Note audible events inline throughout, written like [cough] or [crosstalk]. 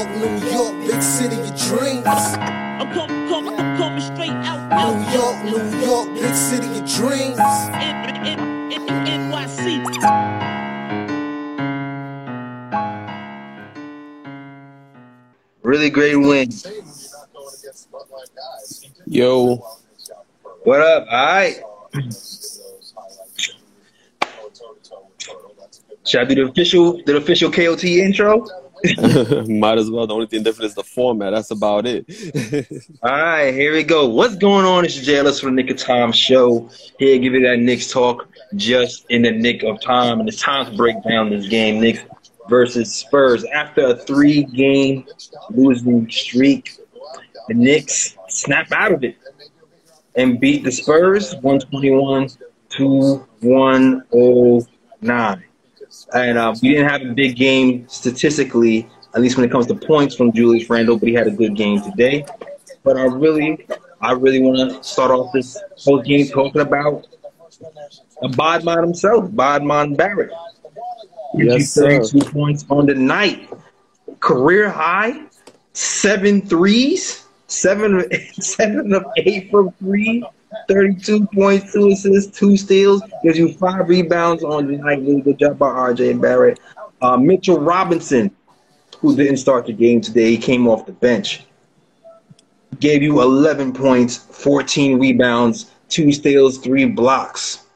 York, New York, big city of dreams. I'm coming, coming, I'm coming straight out, out, New York, New York, big city of dreams. NYC. Really great win. Yo, What up? All right. Should I do the official the official KOT intro? [laughs] might as well. The only thing different is the format. That's about it. [laughs] All right, here we go. What's going on? It's JLS for the Knick of Time show. Here, give you that Knicks talk just in the nick of time. And it's time to break down this game, Knicks versus Spurs. After a three game losing streak, the Knicks snap out of it and beat the Spurs 121 to 109. And uh, we didn't have a big game statistically, at least when it comes to points from Julius Randle, but he had a good game today. But I really, I really want to start off this whole game talking about a Bodman himself, Bodman Barrett. Yes, sir. 32 points on the night. Career high, seven threes, seven, [laughs] seven of eight from three, 32 points, two assists, two steals, gives you five rebounds on the night. Really good job by RJ Barrett. Uh, Mitchell Robinson, who didn't start the game today, he came off the bench. Gave you 11 points, 14 rebounds, two steals, three blocks.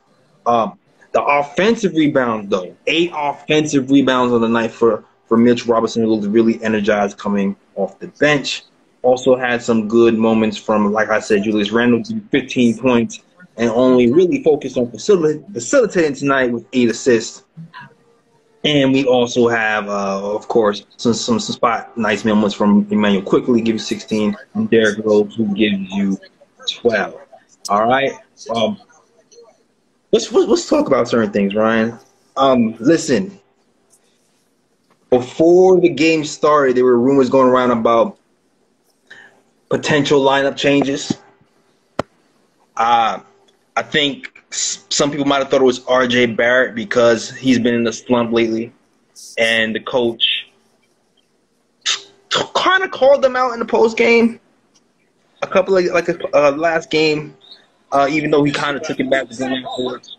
Um, the offensive rebounds, though, eight offensive rebounds on the night for, for Mitch Robinson, who looked really energized coming off the bench. Also had some good moments from, like I said, Julius Randle, 15 points, and only really focused on facil- facilitating tonight with eight assists. And we also have, uh, of course, some, some some spot nice moments from Immanuel Quickley, give you 16, and Derrick Rose, who gives you 12. All right. Um, let's let's talk about certain things, Ryan. Um, listen. Before the game started, there were rumors going around about potential lineup changes. Uh, I think some people might have thought it was RJ Barrett because he's been in the slump lately, and the coach kind of called them out in the post game. A couple of like a uh, last game, uh, even though he kind of took it back to afterwards.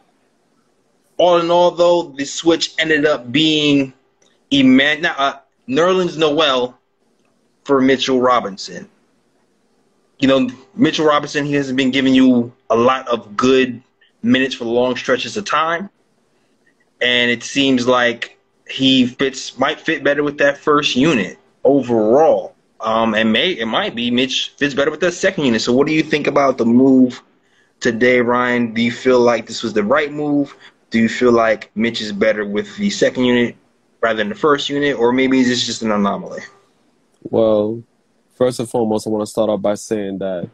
All in all, though, the switch ended up being Eman- uh, Nerlens Noel for Mitchell Robinson. You know, Mitchell Robinson, he hasn't been giving you a lot of good minutes for long stretches of time. And it seems like he fits might fit better with that first unit overall. Um, and may it might be Mitch fits better with that second unit. So what do you think about the move today, Ryan? Do you feel like this was the right move? Do you feel like Mitch is better with the second unit rather than the first unit, or maybe is just an anomaly? well, first and foremost, I want to start off by saying that,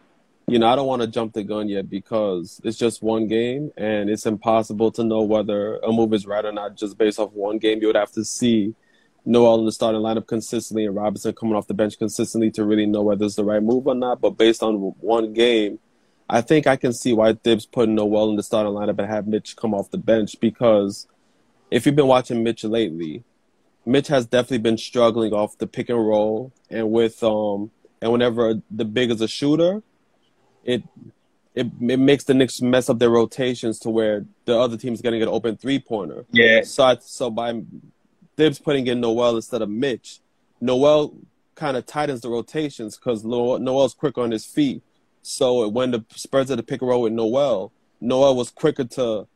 you know, I don't want to jump the gun yet because it's just one game and it's impossible to know whether a move is right or not just based off one game. You would have to see Noel in the starting lineup consistently and Robinson coming off the bench consistently to really know whether it's the right move or not. But based on one game, I think I can see why Thibs put Noel in the starting lineup and have Mitch come off the bench because if you've been watching Mitch lately, Mitch has definitely been struggling off the pick and roll and with um and whenever the big is a shooter, it it it makes the Knicks mess up their rotations to where the other team's getting an open three pointer. Yeah, So I, so by Thibs putting in Noel instead of Mitch, Noel kind of tightens the rotations because Noel's quick on his feet. So when the Spurs had to pick and roll with Noel, Noel was quicker to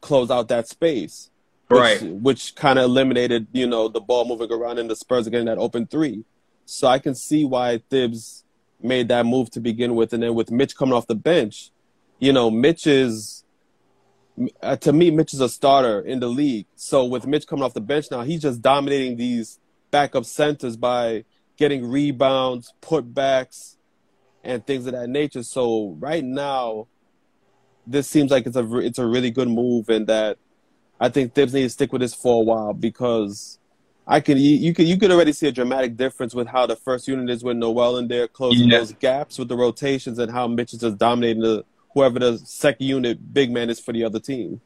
close out that space, right. which kind of eliminated you know the ball moving around and the Spurs getting that open three. So I can see why Thibs made that move to begin with, and then with Mitch coming off the bench, you know Mitch is uh, to me, Mitch is a starter in the league. So with Mitch coming off the bench now, he's just dominating these backup centers by getting rebounds, putbacks, and things of that nature. So right now, this seems like it's a it's a really good move, and that I think Thibs needs to stick with this for a while because I can you, you can you could already see a dramatic difference with how the first unit is with Noel in there closing Yeah. those gaps with the rotations and how Mitch is just dominating the whoever the second unit big man is for the other team.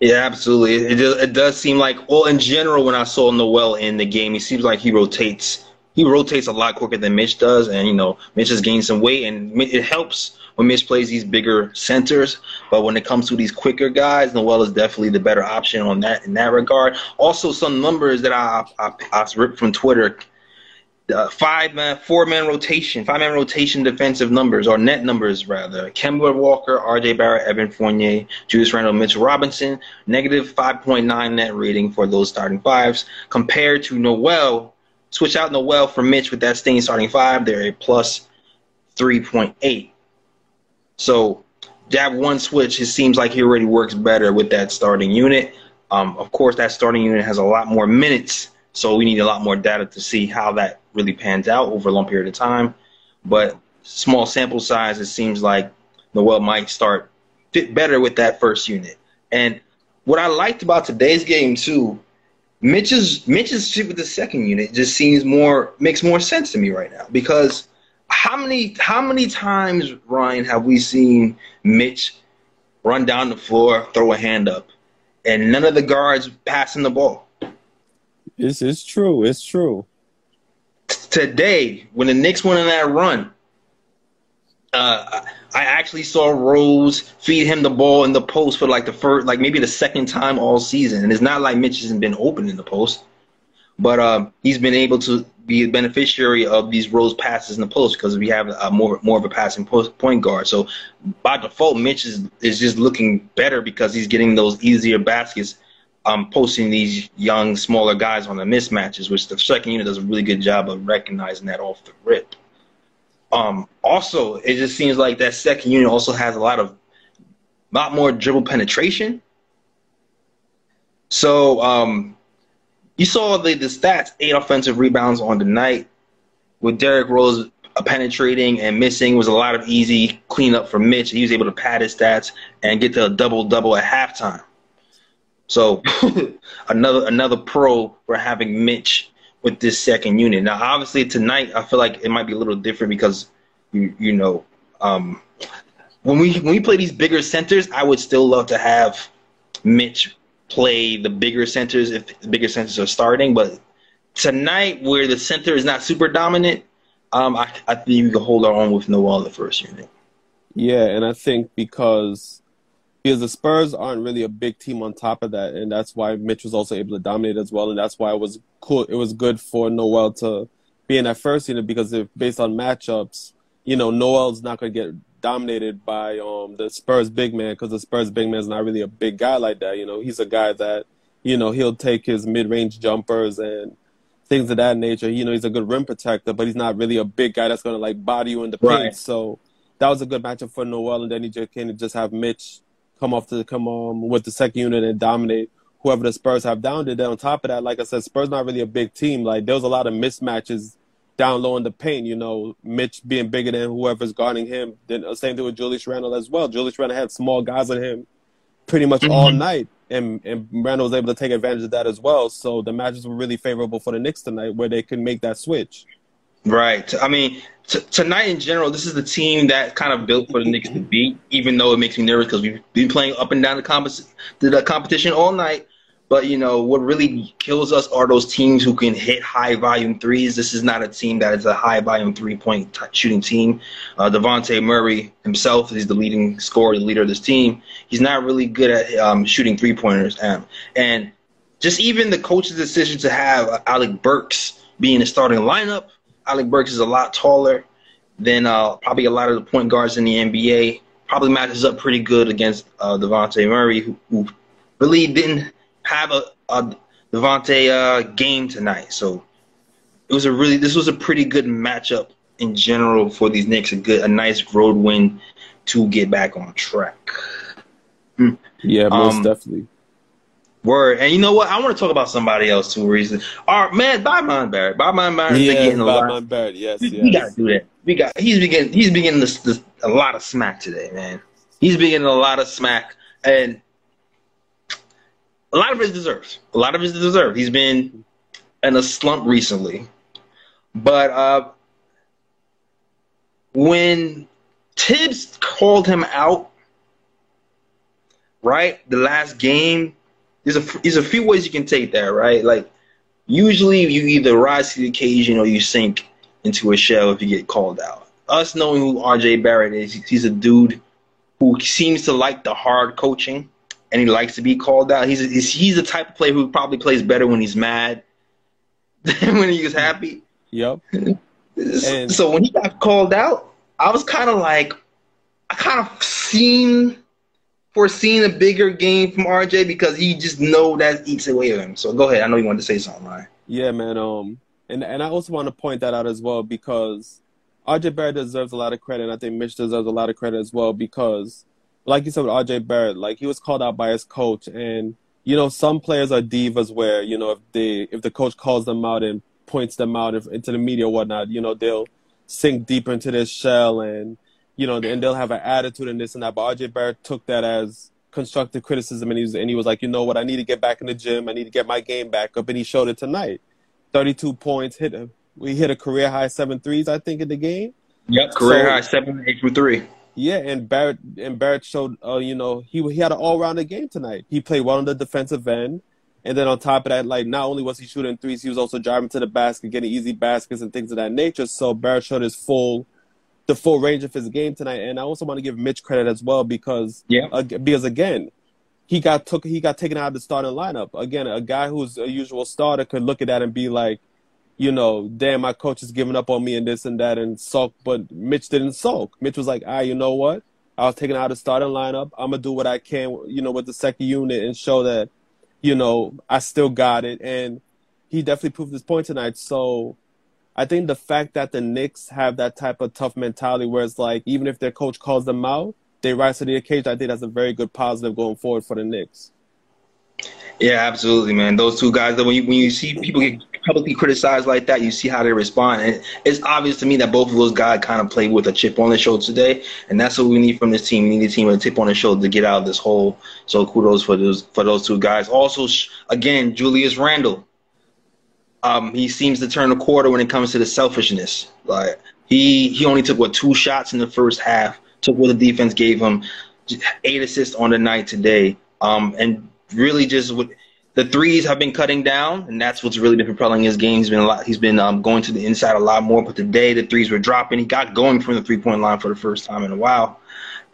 Yeah, absolutely. It, it, does, it does seem like, well, in general, when I saw Noel in the game, he seems like he rotates he rotates a lot quicker than Mitch does, and you know Mitch has gained some weight, and it helps Mitch plays these bigger centers. But when it comes to these quicker guys, Noel is definitely the better option on that in that regard. Also, some numbers that I I, I ripped from Twitter. Uh, five man, four man rotation, five man rotation defensive numbers or net numbers rather. Kemba Walker, R.J. Barrett, Evan Fournier, Julius Randle, Mitchell Robinson, negative 5.9 net rating for those starting fives compared to Noel. Switch out Noel for Mitch with that staying starting five. They're a plus 3.8. So that one switch, it seems like he already works better with that starting unit. Um, of course, that starting unit has a lot more minutes, so we need a lot more data to see how that really pans out over a long period of time. But small sample size, it seems like Noel might start fit better with that first unit. And what I liked about today's game too, Mitch's Mitch's shit with the second unit just seems more makes more sense to me right now because how many how many times Ryan have we seen Mitch run down the floor, throw a hand up, and none of the guards passing the ball? It's it's true. It's true. Today, when the Knicks went on that run, uh, I actually saw Rose feed him the ball in the post for like the first, like maybe the second time all season, and it's not like Mitch hasn't been open in the post, but um, he's been able to be a beneficiary of these Rose passes in the post because we have a more more of a passing point guard. So by default, Mitch is is just looking better because he's getting those easier baskets, um, posting these young smaller guys on the mismatches, which the second unit does a really good job of recognizing that off the rip. Um, also, it just seems like that second unit also has a lot of, lot more dribble penetration. So um, you saw the, the stats: eight offensive rebounds on the night, with Derrick Rose penetrating and missing was a lot of easy cleanup for Mitch. He was able to pad his stats and get to a double double at halftime. So [laughs] another another pro for having Mitch with this second unit. Now, obviously, tonight I feel like it might be a little different because you you know um, when we when we play these bigger centers, I would still love to have Mitch play the bigger centers if the bigger centers are starting. But tonight, where the center is not super dominant, um, I, I think we can hold our own with Noel in the first unit. Yeah, and I think because because the Spurs aren't really a big team on top of that, and that's why Mitch was also able to dominate as well, and that's why it was cool. It was good for Noel to be in that first unit because if based on matchups, you know, Noel's not going to get dominated by um the Spurs big man because the Spurs big man is not really a big guy like that. You know, he's a guy that you know he'll take his mid range jumpers and things of that nature. You know, he's a good rim protector, but he's not really a big guy that's going to like body you in the paint. Right. So that was a good matchup for Noel, and then he just can just have Mitch come off to come on with the second unit and dominate whoever the Spurs have down there. Then on top of that, like I said, Spurs not really a big team. Like there was a lot of mismatches down low in the paint. You know, Mitch being bigger than whoever's guarding him. Then the same thing with Julius Randle as well. Julius Randle had small guys on him pretty much all mm-hmm. night, and and Randle was able to take advantage of that as well. So the matches were really favorable for the Knicks tonight, where they could make that switch. Right. I mean, t- tonight in general, this is the team that kind of built for the Knicks to beat. Even though it makes me nervous because we've been playing up and down the, the competition all night. But you know what really kills us are those teams who can hit high volume threes. This is not a team that is a high volume three point t- shooting team. Uh, Dejounte Murray himself is the leading scorer, the leader of this team. He's not really good at um, shooting three pointers, and just even the coach's decision to have Alec Burks being in the starting lineup. Alec Burks is a lot taller than uh, probably a lot of the point guards in the NBA. Probably matches up pretty good against uh, Dejounte Murray, who, who really didn't have a, a Dejounte uh, game tonight. So it was a really this was a pretty good matchup in general for these Knicks. A good, a nice road win to get back on track. Yeah, most Um, definitely. Word, and you know what? I want to talk about somebody else too. Reason, all right, man, Bob Barrett. Bob Barrett's Yeah, been getting a lot. Batman Barrett. Yes, We, yes. we gotta do that. We got. He's beginning. He's beginning this, this, a lot of smack today, man. He's beginning a lot of smack, and a lot of it is deserved. A lot of it is deserved. He's been in a slump recently, but uh, when Thibs called him out, right, the last game, there's a there's a few ways you can take that, right? Like usually you either rise to the occasion or you sink into a shell if you get called out. Us knowing who RJ Barrett is, he's a dude who seems to like the hard coaching and he likes to be called out. He's he's, he's the type of player who probably plays better when he's mad [laughs] than when he's happy. Yep. [laughs] And- so when he got called out, I was kind of like, I kind of seen foreseen a bigger game from RJ because he just know that eats away at him. So go ahead. I know you wanted to say something, Ryan. Yeah, man. Um, and and I also want to point that out as well because RJ Barrett deserves a lot of credit, and I think Mitch deserves a lot of credit as well because, like you said with RJ Barrett, like he was called out by his coach, and you know some players are divas where you know if they if the coach calls them out and points them out if, into the media or whatnot, you know they'll sink deeper into their shell and you know and they'll have an attitude and this and that. But RJ Barrett took that as constructive criticism, and he was and he was like, you know what, I need to get back in the gym, I need to get my game back up, and he showed it tonight. 32 points, hit a, we hit a career high seven threes, I think, in the game. Yep, career So- high seven eight through three. Yeah, and Barrett and Barrett showed, uh, you know, he he had an all rounded game tonight. He played well on the defensive end, and then on top of that, like not only was he shooting threes, he was also driving to the basket, getting easy baskets and things of that nature. So Barrett showed his full, the full range of his game tonight. And I also want to give Mitch credit as well because, Yeah. uh, because again, he got took he got taken out of the starting lineup. Again, a guy who's a usual starter could look at that and be like, you know, damn, my coach is giving up on me and this and that and sulk. But Mitch didn't sulk. Mitch was like, ah, you know what? I was taken out of the starting lineup. I'm gonna do what I can, you know, with the second unit and show that, you know, I still got it. And he definitely proved his point tonight. So I think the fact that the Knicks have that type of tough mentality where it's like even if their coach calls them out, they rise to the occasion. I think that's a very good positive going forward for the Knicks. Yeah, absolutely, man. Those two guys. When you when you see people get publicly criticized like that, you see how they respond. And it's obvious to me that both of those guys kind of played with a chip on their shoulder today, and that's what we need from this team. We need a team with a chip on their shoulder to get out of this hole. So kudos for those for those two guys. Also, again, Julius Randle. Um, he seems to turn a quarter when it comes to the selfishness. Like he he only took what two shots in the first half. Took what the defense gave him. Eight assists on the night today. Um, and really just with the threes have been cutting down, and that's what's really been propelling his game. He's been a lot. He's been um, going to the inside a lot more. But today the threes were dropping. He got going from the three point line for the first time in a while.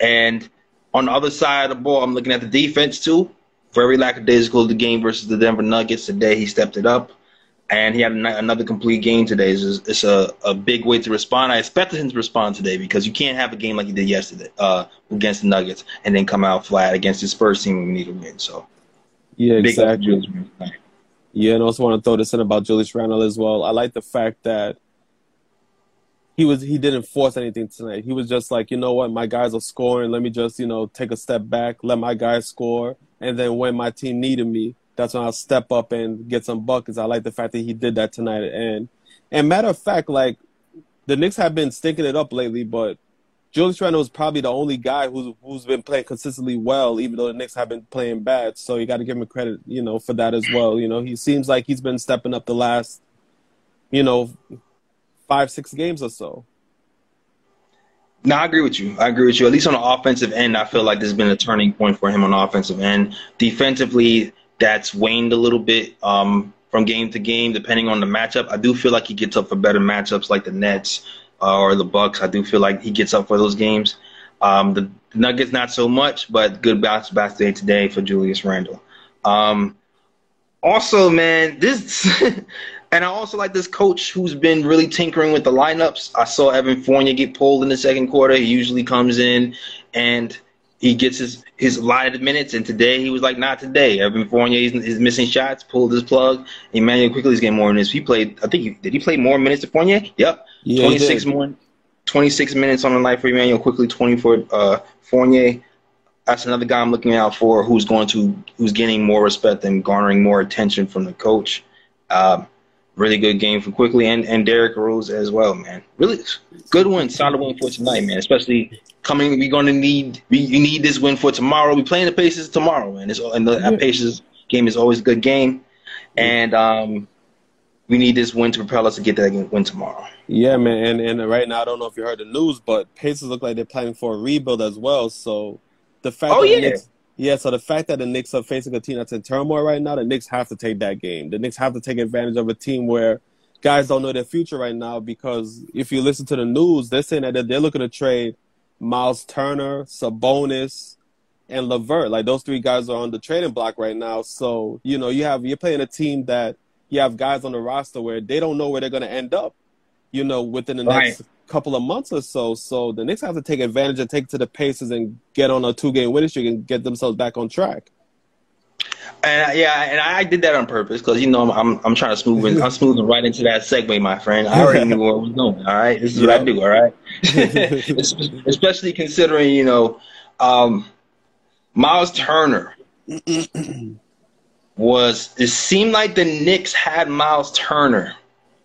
And on the other side of the ball, I'm looking at the defense too. Very lackadaisical of the game versus the Denver Nuggets today. He stepped it up, and he had another complete game today. It's, it's a, a big way to respond. I expected him to respond today because you can't have a game like he did yesterday uh, against the Nuggets and then come out flat against his Spurs team when we need to win. So Yeah, big up to exactly. Yeah, and I also want to throw this in about Julius Randle as well. I like the fact that he was he didn't force anything tonight. He was just like, you know what, my guys are scoring. Let me just you know take a step back, let my guys score, and then when my team needed me, that's when I'll step up and get some buckets. I like the fact that he did that tonight. And and matter of fact, like the Knicks have been stinking it up lately, but Julius Randle is probably the only guy who's who's been playing consistently well, even though the Knicks have been playing bad. So you got to give him credit, you know, for that as well. You know, he seems like he's been stepping up the last, you know, five six games or so. No, I agree with you. I agree with you. At least on the offensive end, I feel like there's been a turning point for him on the offensive end. Defensively, that's waned a little bit um, from game to game, depending on the matchup. I do feel like he gets up for better matchups like the Nets uh, or the Bucks. I do feel like he gets up for those games. Um, the Nuggets, not so much, but good bounce back day today for Julius Randle. Um, also, man, this [laughs] and I also like this coach who's been really tinkering with the lineups. I saw Evan Fournier get pulled in the second quarter. He usually comes in and he gets his his allotted minutes, and today he was like, not today. Evan Fournier is, is missing shots, pulled his plug. Immanuel Quickley is getting more minutes. He played, I think, he, did he play more minutes than Fournier? Yep, Yeah, twenty six did. more, twenty six minutes on the night for Immanuel Quickley, twenty for uh, Fournier that's another guy I'm looking out for who's going to who's getting more respect and garnering more attention from the coach. Um, really good game for Quickley and, and Derrick Rose as well, man. Really good win, solid win for tonight, man. Especially coming, we're going to need we you need this win for tomorrow. We playing the Pacers tomorrow, man. It's and the that Pacers game is always a good game, and um, we need this win to propel us to get that win tomorrow. Yeah, man. And and right now, I don't know if you heard the news, but Pacers look like they're planning for a rebuild as well. So the fact Oh, that yeah. the Knicks, Yeah, so the fact that the Knicks are facing a team that's in turmoil right now, the Knicks have to take that game. The Knicks have to take advantage of a team where guys don't know their future right now because if you listen to the news, they're saying that they're looking to trade Miles Turner, Sabonis, and Levert. Like those three guys are on the trading block right now. So, you know, you have you're playing a team that you have guys on the roster where they don't know where they're gonna end up, you know, within the Right. next couple of months or so. So the Knicks have to take advantage and take to the paces and get on a two game winning streak and get themselves back on track. And I- yeah, and I did that on purpose because you know I'm, I'm I'm trying to smooth in, I'm smoothing right into that segue, my friend. I already knew where I was going. All right, this is what I do. All right, [laughs] especially considering you know um, Miles Turner [clears throat] was. It seemed like the Knicks had Miles Turner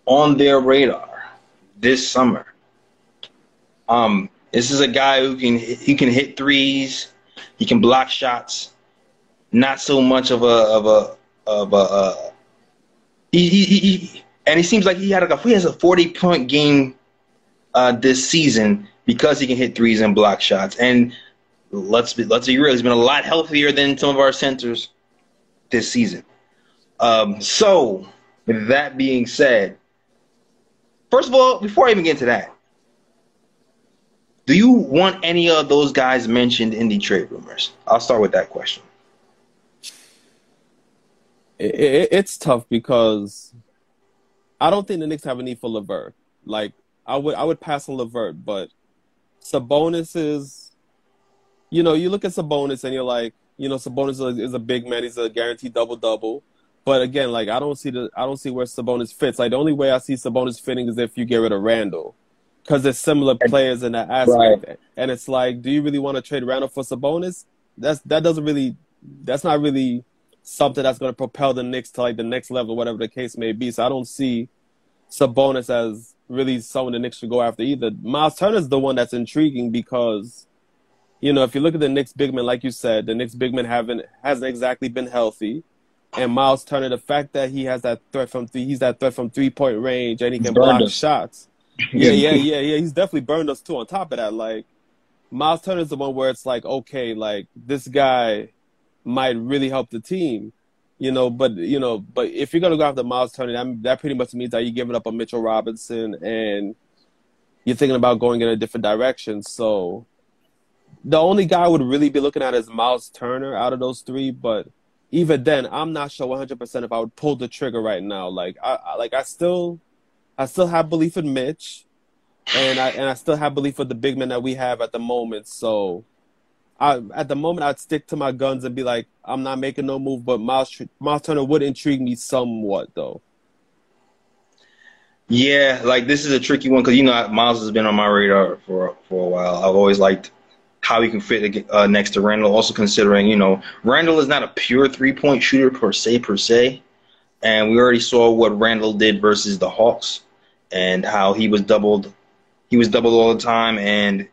on their radar this summer. Um, this is a guy who can he can hit threes, he can block shots not so much of a of a of a uh, he, he, he, and he seems like he had like a he has a forty point game uh, this season because he can hit threes and block shots. And let's be let's be real, he's been a lot healthier than some of our centers this season. Um, so with that being said, first of all, before I even get into that, do you want any of those guys mentioned in the trade rumors? I'll start with that question. It, it, it's tough because I don't think the Knicks have a need for Levert. Like I would I would pass on Levert, but Sabonis is, you know, you look at Sabonis and you're like, you know, Sabonis is a, is a big man. He's a guaranteed double double. But again, like I don't see the I don't see where Sabonis fits. Like the only way I see Sabonis fitting is if you get rid of Randle, because there's similar players in that aspect. And it's like, do you really want to trade Randle for Sabonis? That's that doesn't really that's not really something that's going to propel the Knicks to like the next level, whatever the case may be. So I don't see Sabonis as really someone the Knicks should go after either. Miles Turner's the one that's intriguing because, you know, if you look at the Knicks big men, like you said, the Knicks big men haven't hasn't exactly been healthy. And Miles Turner, the fact that he has that threat from three, he's that threat from three point range, and he can Burned block us. shots. [laughs] Yeah, yeah, yeah, yeah. He's definitely burned us too. On top of that, like Miles Turner is the one where it's like, okay, like this guy might really help the team, you know. But you know, but if you're gonna go after Miles Turner, that that pretty much means that you're giving up on Mitchell Robinson and you're thinking about going in a different direction. So the only guy I would really be looking at is Miles Turner out of those three, but even then, I'm not sure 100% if I would pull the trigger right now. Like I, I like I still I still have belief in Mitch and I and I still have belief with the big men that we have at the moment. So I at the moment I'd stick to my guns and be like, I'm not making no move, but Miles Miles Turner would intrigue me somewhat though. Yeah, like this is a tricky one because you know Miles has been on my radar for for a while. I've always liked how he can fit uh, next to Randle. Also considering you know Randle is not a pure three point shooter per se per se, and we already saw what Randle did versus the Hawks and how he was doubled. He was doubled all the time, and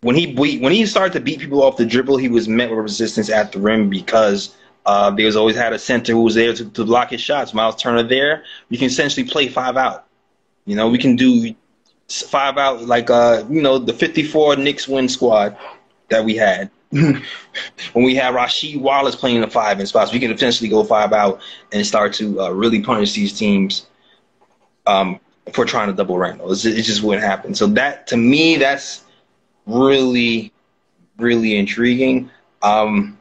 when he beat, when he started to beat people off the dribble, he was met with resistance at the rim because uh, there's always had a center who was there to, to block his shots. Miles Turner there, you can essentially play five out. You know, we can do five out like uh, you know the '54 Knicks win squad that we had. [laughs] when we had Rasheed Wallace playing the five in spots, we can essentially go five out and start to uh, really punish these teams um, for trying to double Randle. It's, it just wouldn't happen. So that to me, that's really, really intriguing. Um,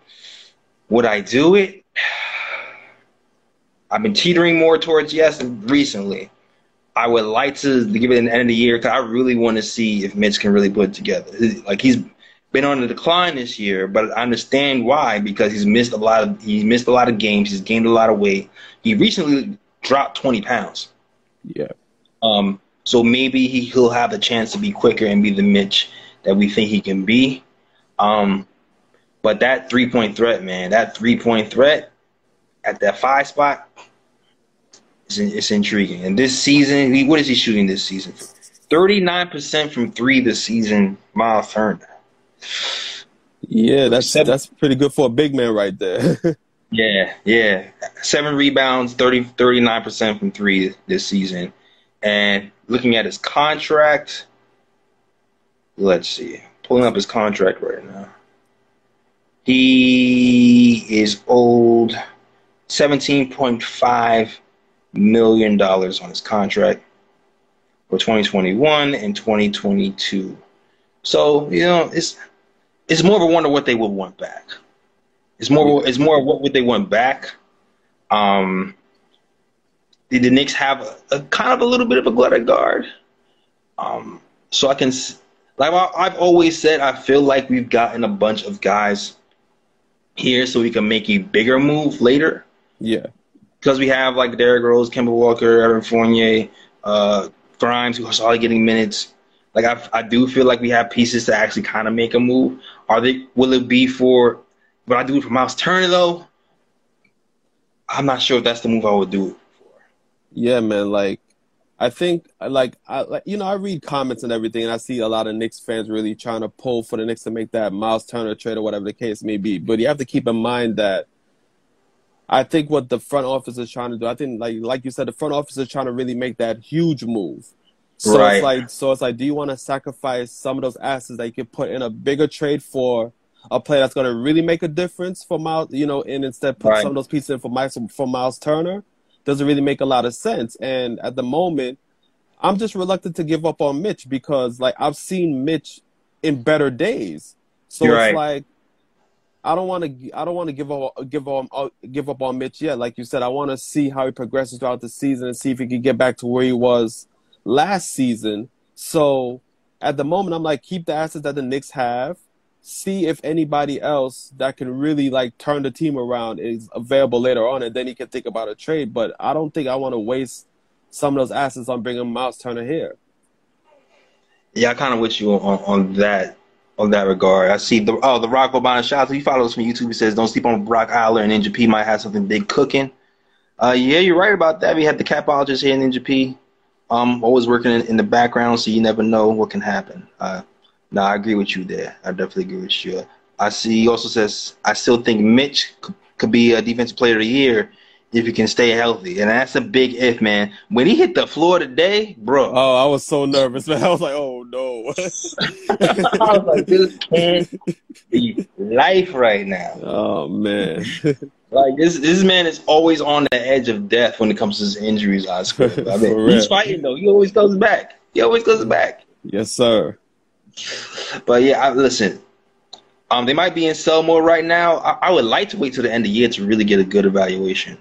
would I do it? [sighs] I've been teetering more towards yes recently. I would like to give it an end of the year because I really want to see if Mitch can really put it together. Like he's been on the decline this year, but I understand why because he's missed a lot of he's missed a lot of games. He's gained a lot of weight. He recently dropped twenty pounds. Yeah. Um, so maybe he, he'll have a chance to be quicker and be the Mitch that we think he can be. Um, but that three point threat, man, that three point threat at that five spot, it's, it's intriguing. And this season, he, what is he shooting this season? Thirty nine percent from three this season. Miles Turner. Yeah, that's Seven- that's pretty good for a big man right there. [laughs] Yeah, yeah. Seven rebounds, 30, 39% from three this season. And looking at his contract, let's see. Pulling up his contract right now. He is old seventeen point five million dollars on his contract for 2021 and 2022. So you know, it's it's more of a wonder what they would want back. It's more it's more of what would they want back. Um, the, the Knicks have a, a kind of a little bit of a at guard. Um, so I can like I- I've always said, I feel like we've gotten a bunch of guys here so we can make a bigger move later Yeah. Because we have like Derrick Rose, Kemba Walker, Evan Fournier, uh, Grimes, who are already getting minutes. Like I, I do feel like we have pieces to actually kind of make a move. Are they? Will it be for? Would I do it for Miles Turner though? I'm not sure if that's the move I would do for. Yeah, man. Like, I think, like, I, like, you know, I read comments and everything, and I see a lot of Knicks fans really trying to pull for the Knicks to make that Miles Turner trade or whatever the case may be. But you have to keep in mind that I think what the front office is trying to do, I think, like, like you said, the front office is trying to really make that huge move. So Right. it's like, so it's like, do you want to sacrifice some of those assets that you could put in a bigger trade for a player that's going to really make a difference for Miles, you know, and instead put Right. some of those pieces in for Miles for Miles Turner? doesn't really make a lot of sense. And at the moment, I'm just reluctant to give up on Mitch because like I've seen Mitch in better days. So You're it's right. like I don't want to I don't want to give up give up uh, give up on Mitch yet. Like you said, I want to see how he progresses throughout the season and see if he can get back to where he was last season. So at the moment, I'm like keep the assets that the Knicks have. See if anybody else that can really like turn the team around is available later on, and then he can think about a trade. But I don't think I want to waste some of those assets on bringing Miles Turner here. Yeah, I kind of with you on, on that on that regard. I see the oh the Rock Obama shout out to you follow us from YouTube. He says don't sleep on Brock Eiler and Ninja P might have something big cooking. Uh, yeah, you're right about that. We had the capologist here, in P. Um, always working in, in the background, so you never know what can happen. Uh, no, I agree with you there. I definitely agree with you. I see. He also says I still think Mitch could be a defensive player of the year if he can stay healthy, and that's a big if, man. When he hit the floor today, bro. Oh, I was so nervous, man. [laughs] I was like, oh no. [laughs] I was like, this can't be life right now. oh man. [laughs] Like this, this man is always on the edge of death when it comes to his injuries. I swear. I For mean, real. he's fighting though. He always comes back. He always comes back. yes, sir. But yeah, I, listen. Um, they might be in sell mode right now. I, I would like to wait till the end of the year to really get a good evaluation.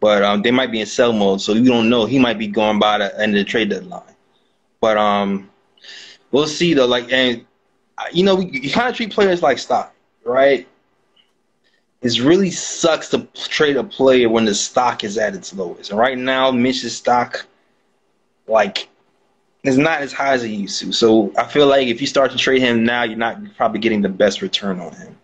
But um, they might be in sell mode, so you don't know. He might be going by the end of the trade deadline. But um, we'll see though. Like, and you know, we, you kind of treat players like stock, right? It really sucks to trade a player when the stock is at its lowest. And right now, Mitch's stock, like, is not as high as it used to. So I feel like if you start to trade him now, you're not probably getting the best return on him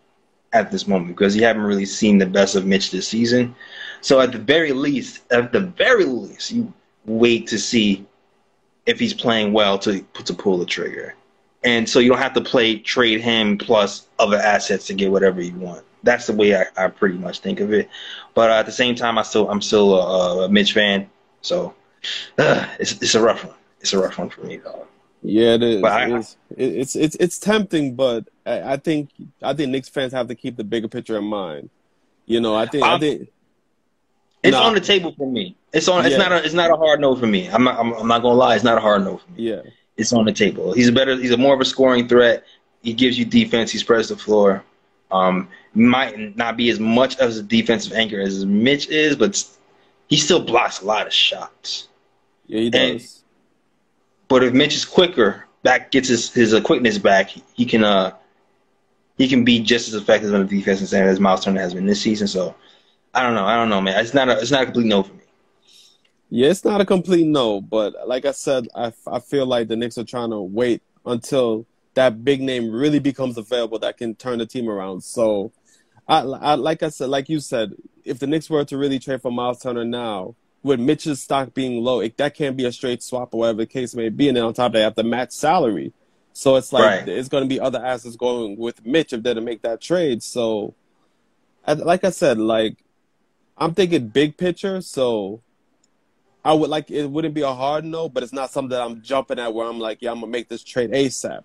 at this moment because you haven't really seen the best of Mitch this season. So at the very least, at the very least, you wait to see if he's playing well to to pull the trigger. And so you don't have to play trade him plus other assets to get whatever you want. That's the way I, I pretty much think of it. But uh, at the same time, I still I'm still a, a Mitch fan. So uh, [sighs] it's it's a rough one. It's a rough one for me, dog. Yeah, it is. I- it's, it's it's it's tempting, but I, I think I think Knicks fans have to keep the bigger picture in mind. You know, I think I I'm- think It's Nah. on the table for me. It's on. It's Yeah. not. A, it's not a hard no for me. I'm not. I'm, I'm not gonna lie. It's not a hard no for me. yeah, It's on the table. He's a better. He's a more of a scoring threat. He gives you defense. He spreads the floor. Um, might not be as much of a defensive anchor as Mitch is, but he still blocks a lot of shots. yeah, he And- does. But if Mitch is quicker, back gets his his uh, quickness back, he can uh he can be just as effective on the defensive end as Miles Turner has been this season. So I don't know. I don't know, man. It's not a it's not a complete no for me. Yeah, it's not a complete no, but like I said, I, I feel like the Knicks are trying to wait until that big name really becomes available that can turn the team around. So, I, I like I said, like you said, if the Knicks were to really trade for Miles Turner now, with Mitch's stock being low, it, that can't be a straight swap or whatever the case may be. And then on top of that, you have to match salary. So it's like Right. it's going to be other assets going with Mitch if they're to make that trade. So, like I said, like I'm thinking big picture. So I would like it wouldn't be a hard no, but it's not something that I'm jumping at where I'm like, yeah, I'm gonna make this trade ASAP.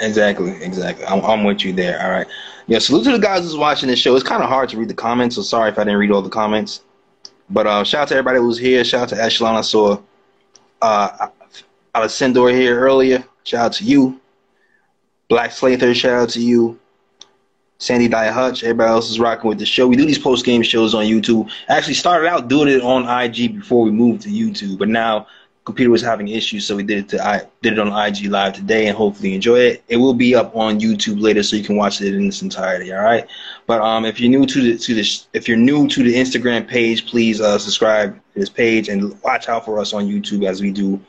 Exactly, exactly. I'm, I'm with you there. All right. Yeah, salute to the guys who's watching this show. It's kind of hard to read the comments, so sorry if I didn't read all the comments. But uh, shout out to everybody who's here. Shout out to Echelon. I saw uh, Alessandro here earlier. Shout out to you. Black Slather, shout out to you. Sandy Dye Hutch, everybody else is rocking with the show. We do these post game shows on YouTube. I Actually, started out doing it on IG before we moved to YouTube, but now computer was having issues, so we did it to I did it on IG Live today, and hopefully enjoy it. It will be up on YouTube later, so you can watch it in its entirety. All right. But um, if you're new to the to the if you're new to the Instagram page, please uh, subscribe to this page and watch out for us on YouTube as we do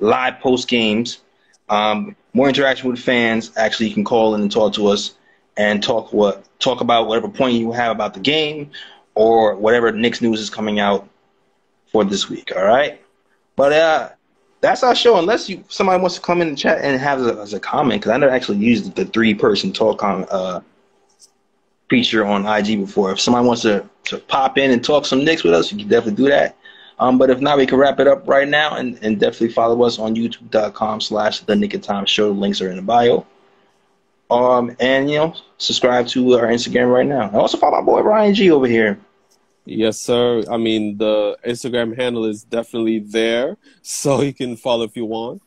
live post games. Um, more interaction with fans. Actually, you can call in and talk to us and talk what talk about whatever point you have about the game or whatever Knicks news is coming out for this week. All right. But uh, that's our show. Unless you somebody wants to come in the chat and have a, as a comment, because I never actually used the three person talk on uh, feature on IG before. If somebody wants to, to pop in and talk some Knicks with us, you can definitely do that. Um, but if not, we can wrap it up right now and, and definitely follow us on youtube.com slash the Knick of Time Show. Links are in the bio. Um, and, you know, subscribe to our Instagram right now. And also follow my boy Ryan G over here. Yes, sir. I mean, the Instagram handle is definitely there, so [laughs] you can follow if you want.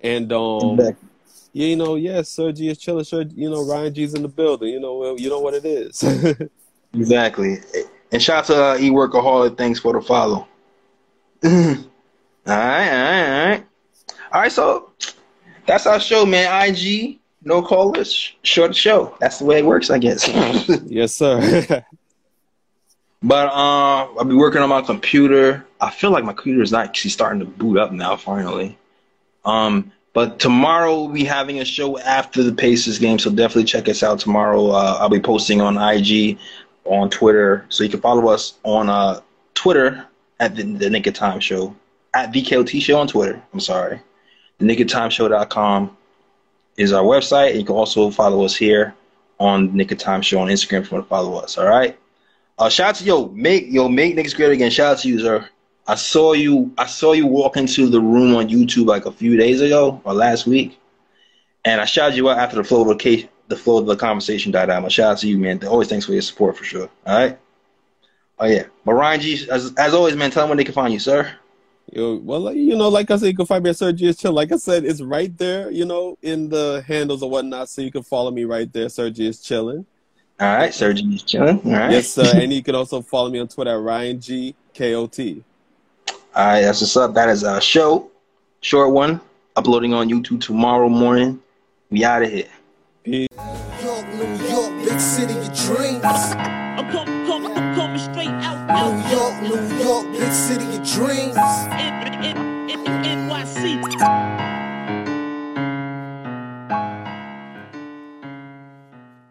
And um, yeah, you know, yeah, Sir G is chilling. Sir, you know, Ryan G's in the building. You know, you know what it is. [laughs] Exactly. And shout out to uh, E Workaholic. Thanks for the follow. [clears throat] all right, all right, all right. All right, so that's our show, man. IG, no callers, short show. That's the way it works, I guess. [laughs] yes, sir. But uh, I'll be working on my computer. I feel like my computer is actually starting to boot up now, finally. Um, but tomorrow we'll be having a show after the Pacers game, so definitely check us out tomorrow. Uh, I'll be posting on IG, on Twitter, so you can follow us on uh, Twitter at the, the Knick of Time Show, at VKOT Show on Twitter. I'm sorry. The NickofTimeShow.com is our website. You can also follow us here on Knick of Time Show on Instagram if you want to follow us. All right. Uh, shout out to yo, make yo, make Knicks great again. Shout out to you, sir. I saw you. I saw you walk into the room on YouTube like a few days ago or last week, and I shouted you out after the flow of the case, the flow of the conversation died out. My shout out to you, man. Always thanks for your support for sure. All right. Oh yeah, but Ryan G, as, as always, man, tell them where they can find you, sir. Yo, well, you know, like I said, you can find me at Sir G is chill. Like I said, it's right there, you know, in the handles or whatnot, so you can follow me right there. Sir G is chilling. All right, Sir G is chilling. All right. Yes, sir. and you can also follow me on Twitter at Ryan G K O T. All right, that's what's up. That is our show, short one, uploading on YouTube tomorrow morning. We out of here. York, New York, big city of dreams. I'm coming, coming, I'm coming straight out, out, New York, New York, big city of dreams. N- N- N- N- NYC.